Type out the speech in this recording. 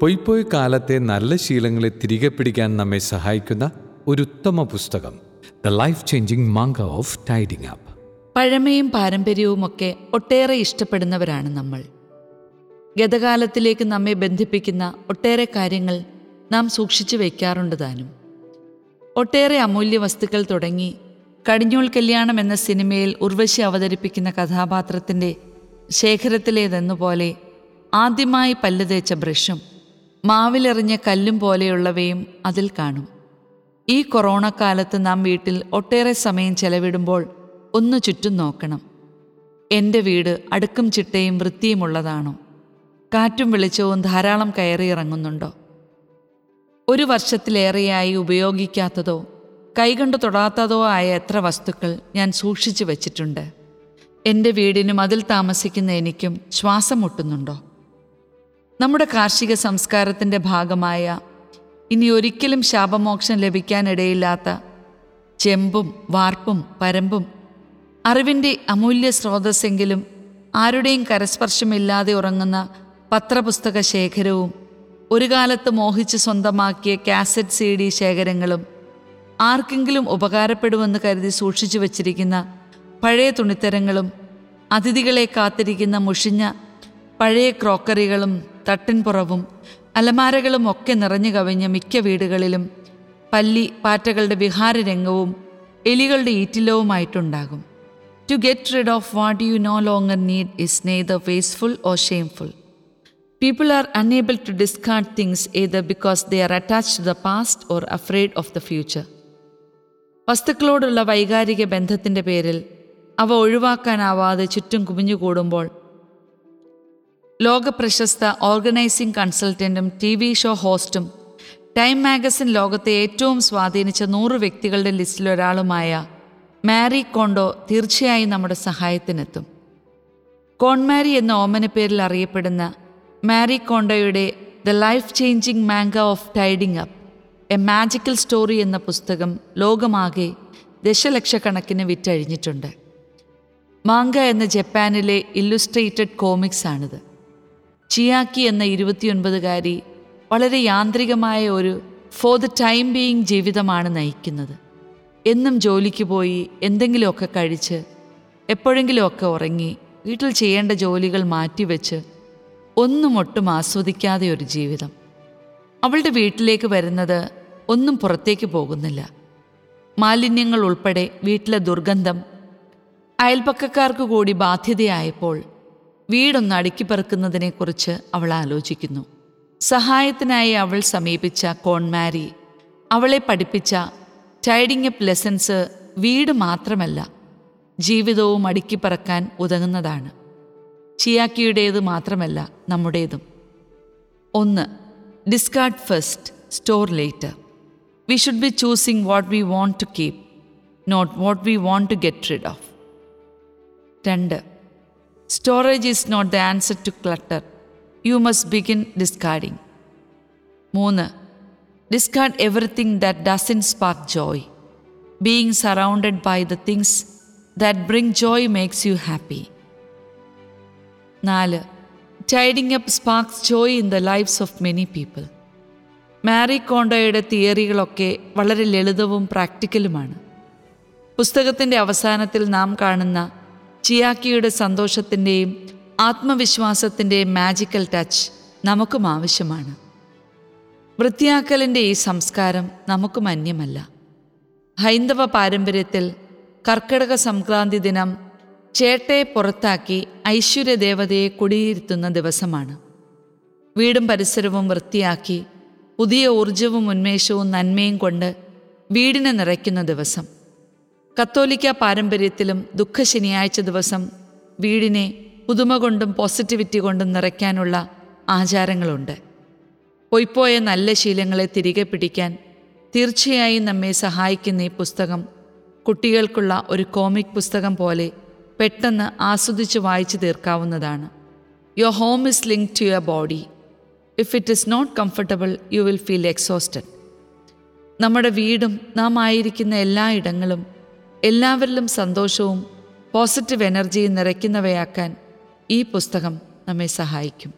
പൊയ്പോയ കാലത്തെ നല്ല ശീലങ്ങളെ തിരികെ പിടിക്കാൻ നമ്മെ സഹായിക്കുന്ന ഒരു ഉത്തമ പുസ്തകം the life changing magic of tidying up പഴമയും പാരമ്പര്യവും ഒക്കെ ഒട്ടേറെ ഇഷ്ടപ്പെടുന്നവരാണ് നമ്മൾ. ഗതകാലത്തിലേക്ക് നമ്മെ ബന്ധിപ്പിക്കുന്ന ഒട്ടേറെ കാര്യങ്ങൾ നാം സൂക്ഷിച്ചു വയ്ക്കാറുണ്ട് താനും. ഒട്ടേറെ അമൂല്യ വസ്തുക്കൾ തുടങ്ങി കടിഞ്ഞൂൽ കല്യാണം എന്ന സിനിമയിൽ ഉർവശി അവതരിപ്പിക്കുന്ന കഥാപാത്രത്തിന്റെ ശേഖരത്തിലേതെന്നുപോലെ ആദ്യമായി പല്ലു തേച്ച ബ്രഷും മാവിലെറിഞ്ഞ കല്ലും പോലെയുള്ളവയും അതിൽ കാണും. ഈ കൊറോണ കാലത്ത് നാം വീട്ടിൽ ഒട്ടേറെ സമയം ചെലവിടുമ്പോൾ ഒന്ന് ചുറ്റും നോക്കണം. എന്റെ വീട് അടുക്കും ചിട്ടയും വൃത്തിയുമുള്ളതാണോ? കാറ്റും വെളിച്ചവും ധാരാളം കയറി ഇറങ്ങുന്നുണ്ടോ? ഒരു വർഷത്തിലേറെയായി ഉപയോഗിക്കാത്തതോ കൈകൊണ്ട് തൊടാത്തതോ ആയ എത്ര വസ്തുക്കൾ ഞാൻ സൂക്ഷിച്ചു വച്ചിട്ടുണ്ട്. എന്റെ വീടിനും അതിൽ താമസിക്കുന്ന എനിക്കും ശ്വാസം മുട്ടുന്നുണ്ടോ? നമ്മുടെ കാർഷിക സംസ്കാരത്തിന്റെ ഭാഗമായ ഇനി ഒരിക്കലും ശാപമോക്ഷം ലഭിക്കാനിടയില്ലാത്ത ചെമ്പും വാർപ്പും പരമ്പും അറിവിന്റെ അമൂല്യ സ്രോതസ്സെങ്കിലും ആരുടെയും കരസ്പർശമില്ലാതെ ഉറങ്ങുന്ന പത്രപുസ്തക ശേഖരവും ഒരു കാലത്ത് മോഹിച്ച് സ്വന്തമാക്കിയ കാസറ്റ് സി ഡി ശേഖരങ്ങളും ആർക്കെങ്കിലും ഉപകാരപ്പെടുമെന്ന് കരുതി സൂക്ഷിച്ചു വച്ചിരിക്കുന്ന പഴയ തുണിത്തരങ്ങളും അതിഥികളെ കാത്തിരിക്കുന്ന മുഷിഞ്ഞ പഴയ ക്രോക്കറികളും തട്ടിൻപുറവും അലമാരകളും ഒക്കെ നിറഞ്ഞു കവിഞ്ഞ മിക്ക വീടുകളിലും പല്ലി പാറ്റകളുടെ വിഹാരരംഗവും എലികളുടെ ഈറ്റിലവുമായിട്ടുണ്ടാകും. To get rid of what you no longer need is neither wasteful or shameful People are unable to discard things either because they are attach to the past or afraid of the future വസ്തുക്കളോടുള്ള വൈകാരിക ബന്ധത്തിന്റെ പേരിൽ അവ ഒഴിവാക്കാനാവാതെ ചുറ്റും കുമിഞ്ഞുകൂടുമ്പോൾ ലോകപ്രശസ്ത organising കൺസൾട്ടന്റും T V show ഹോസ്റ്റും ടൈം മാഗസിൻ ലോകത്തെ ഏറ്റവും സ്വാധീനിച്ച നൂറ് വ്യക്തികളുടെ ലിസ്റ്റിലൊരാളുമായ മാരി കോണ്ടോ തീർച്ചയായും നമ്മുടെ സഹായത്തിനെത്തും. കോൺമാരി എന്ന ഓമന പേരിൽ അറിയപ്പെടുന്ന Marie കോണ്ടോയുടെ the life changing magic of tidying up a magical story എന്ന പുസ്തകം ലോകമാകെ ദശലക്ഷക്കണക്കിന് വിറ്റഴിഞ്ഞിട്ടുണ്ട്. മാങ്ക എന്ന ജപ്പാനിലെ ഇല്ലുസ്ട്രേറ്റഡ് കോമിക്സ് ആണിത്. ചിയാക്കി എന്ന ഇരുപത്തിയൊൻപതുകാരി വളരെ യാന്ത്രികമായ ഒരു ഫോർ ദ ടൈം ബീയിങ് ജീവിതമാണ് നയിക്കുന്നത്. എന്നും ജോലിക്ക് പോയി എന്തെങ്കിലുമൊക്കെ കഴിച്ച് എപ്പോഴെങ്കിലുമൊക്കെ ഉറങ്ങി വീട്ടിൽ ചെയ്യേണ്ട ജോലികൾ മാറ്റിവെച്ച് ഒന്നും ഒട്ടും ആസ്വദിക്കാതെ ഒരു ജീവിതം. അവളുടെ വീട്ടിലേക്ക് വരുന്നത് ഒന്നും പുറത്തേക്ക് പോകുന്നില്ല. മാലിന്യങ്ങൾ ഉൾപ്പെടെ വീട്ടിലെ ദുർഗന്ധം അയൽപ്പക്കക്കാർക്ക് കൂടി ബാധ്യതയായപ്പോൾ വീടൊന്ന് അടുക്കിപ്പറക്കുന്നതിനെക്കുറിച്ച് അവൾ ആലോചിക്കുന്നു. സഹായത്തിനായി അവൾ സമീപിച്ച കോൺമാരി അവളെ പഠിപ്പിച്ച ടൈഡിങ് അപ്പ് ലെസൻസ് വീട് മാത്രമല്ല ജീവിതവും അടുക്കിപ്പറക്കാൻ ഉതകുന്നതാണ്. ചിയാക്കിയുടേത് മാത്രമല്ല നമ്മുടേതും. ഒന്ന് discard first store later we should be choosing what we want to keep not what we want to get rid of രണ്ട് storage is not the answer to clutter you must begin discarding മൂന്ന് discard everything that doesn't spark joy being surrounded by the things that bring joy makes you happy നാല് tidying up sparks joy in the lifes of many people Marie കോണ്ടോയുടെ തിയറികളൊക്കെ വളരെ ലളിതവും പ്രാക്ടിക്കലുമാണ്. പുസ്തകത്തിന്റെ അവസാനത്തിൽ നാം കാണുന്ന ചിയാക്കിയുടെ സന്തോഷത്തിന്റെയും ആത്മവിശ്വാസത്തിന്റെയും മാജിക്കൽ ടച്ച് നമുക്കും ആവശ്യമാണ്. വൃത്തിയാക്കലിന്റെ ഈ സംസ്കാരം നമുക്കും അന്യമല്ല. ഹൈന്ദവ പാരമ്പര്യത്തിൽ കർക്കിടക സംക്രാന്തി ദിനം ചേട്ടയെ പുറത്താക്കി ഐശ്വര്യദേവതയെ കുടിയിരുത്തുന്ന ദിവസമാണ്. വീടും പരിസരവും വൃത്തിയാക്കി പുതിയ ഊർജവും ഉന്മേഷവും നന്മയും കൊണ്ട് വീടിനെ നിറയ്ക്കുന്ന ദിവസം. കത്തോലിക്ക പാരമ്പര്യത്തിലും ദുഃഖ ശനിയാഴ്ച ദിവസം വീടിനെ പുതുമ കൊണ്ടും പോസിറ്റിവിറ്റി കൊണ്ടും നിറയ്ക്കാനുള്ള ആചാരങ്ങളുണ്ട്. പൊയ്പോയ നല്ല ശീലങ്ങളെ തിരികെ പിടിക്കാൻ തീർച്ചയായും നമ്മെ സഹായിക്കുന്ന ഈ പുസ്തകം കുട്ടികൾക്കുള്ള ഒരു കോമിക് പുസ്തകം പോലെ പെട്ടെന്ന് ആസ്വദിച്ച് വായിച്ചു തീർക്കാവുന്നതാണ്. Your home is link to your body if it is not comfortable you will feel exhausted നമ്മുടെ വീടും നാം ആയിരിക്കുന്ന എല്ലാ ഇടങ്ങളും എല്ലാവരിലും സന്തോഷവും പോസിറ്റീവ് എനർജിയും നിറയ്ക്കുന്നവയാക്കാൻ ഈ പുസ്തകം നമ്മെ സഹായിക്കും.